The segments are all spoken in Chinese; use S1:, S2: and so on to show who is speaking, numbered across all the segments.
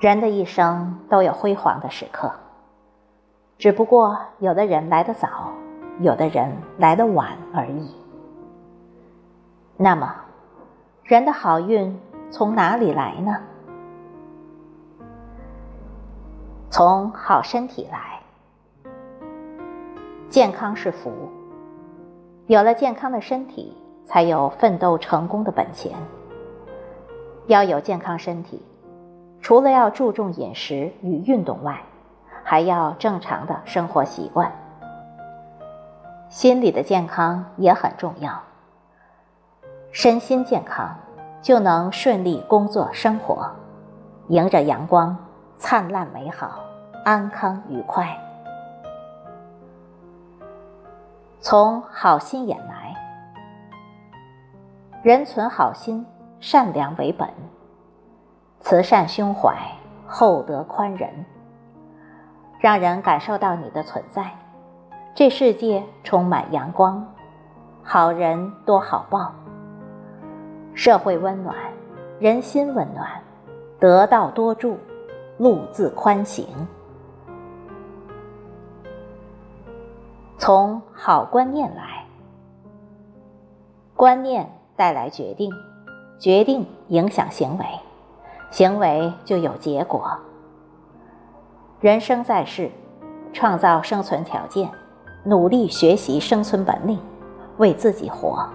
S1: 人的一生都有辉煌的时刻，只不过有的人来得早，有的人来得晚而已。那么，人的好运从哪里来呢？从好身体来。健康是福，有了健康的身体，才有奋斗成功的本钱。要有健康身体。除了要注重饮食与运动外，还要正常的生活习惯。心理的健康也很重要。身心健康，就能顺利工作生活，迎着阳光，灿烂美好，安康愉快。从好心眼来，人存好心，善良为本。慈善胸怀，厚德宽仁，让人感受到你的存在。这世界充满阳光，好人多好报，社会温暖，人心温暖，得道多助，路自宽行。从好观念来，观念带来决定，决定影响行为。行为就有结果。人生在世，创造生存条件，努力学习生存本领，为自己活，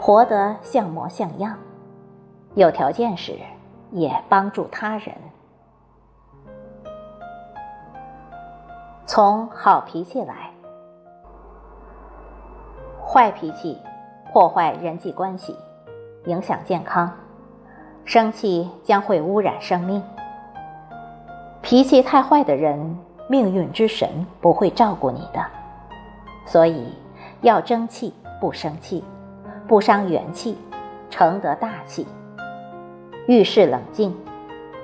S1: 活得像模像样。有条件时，也帮助他人。从好脾气来，坏脾气破坏人际关系，影响健康。生气将会污染生命。脾气太坏的人，命运之神不会照顾你的。所以要争气，不生气，不伤元气，承得大气。遇事冷静，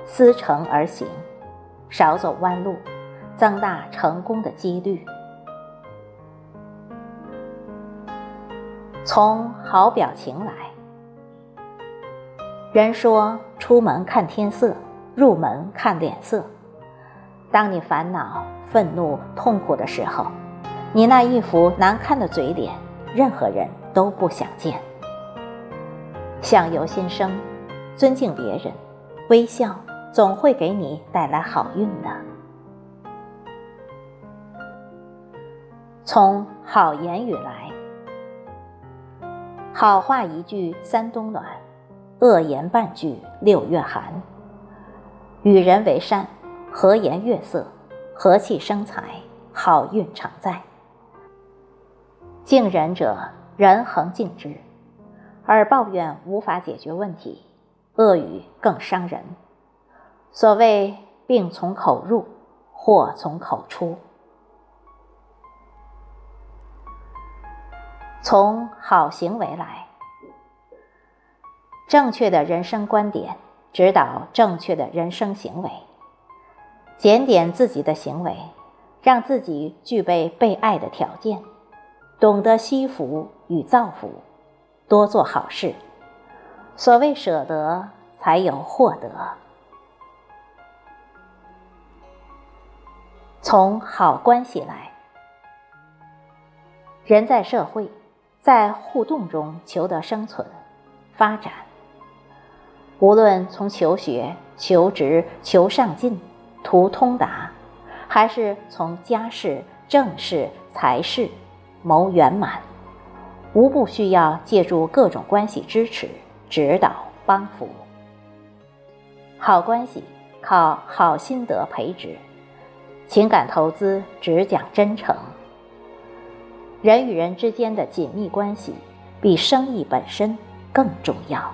S1: 思成而行，少走弯路，增大成功的几率。从好表情来。人说出门看天色，入门看脸色。当你烦恼、愤怒、痛苦的时候，你那一副难看的嘴脸，任何人都不想见。相由心生，尊敬别人，微笑总会给你带来好运的。从好言语来，好话一句三冬暖。恶言半句六月寒。与人为善，和颜悦色，和气生财，好运常在。敬人者，人恒敬之；而抱怨无法解决问题，恶语更伤人。所谓病从口入，祸从口出。从好行为来。正确的人生观点指导正确的人生行为，检点自己的行为，让自己具备被爱的条件，懂得惜福与造福，多做好事。所谓舍得，才有获得。从好关系来，人在社会，在互动中求得生存、发展。无论从求学、求职、求上进、图通达，还是从家事、政事、财事谋圆满，无不需要借助各种关系支持、指导、帮扶。好关系靠好心得培植，情感投资只讲真诚。人与人之间的紧密关系，比生意本身更重要。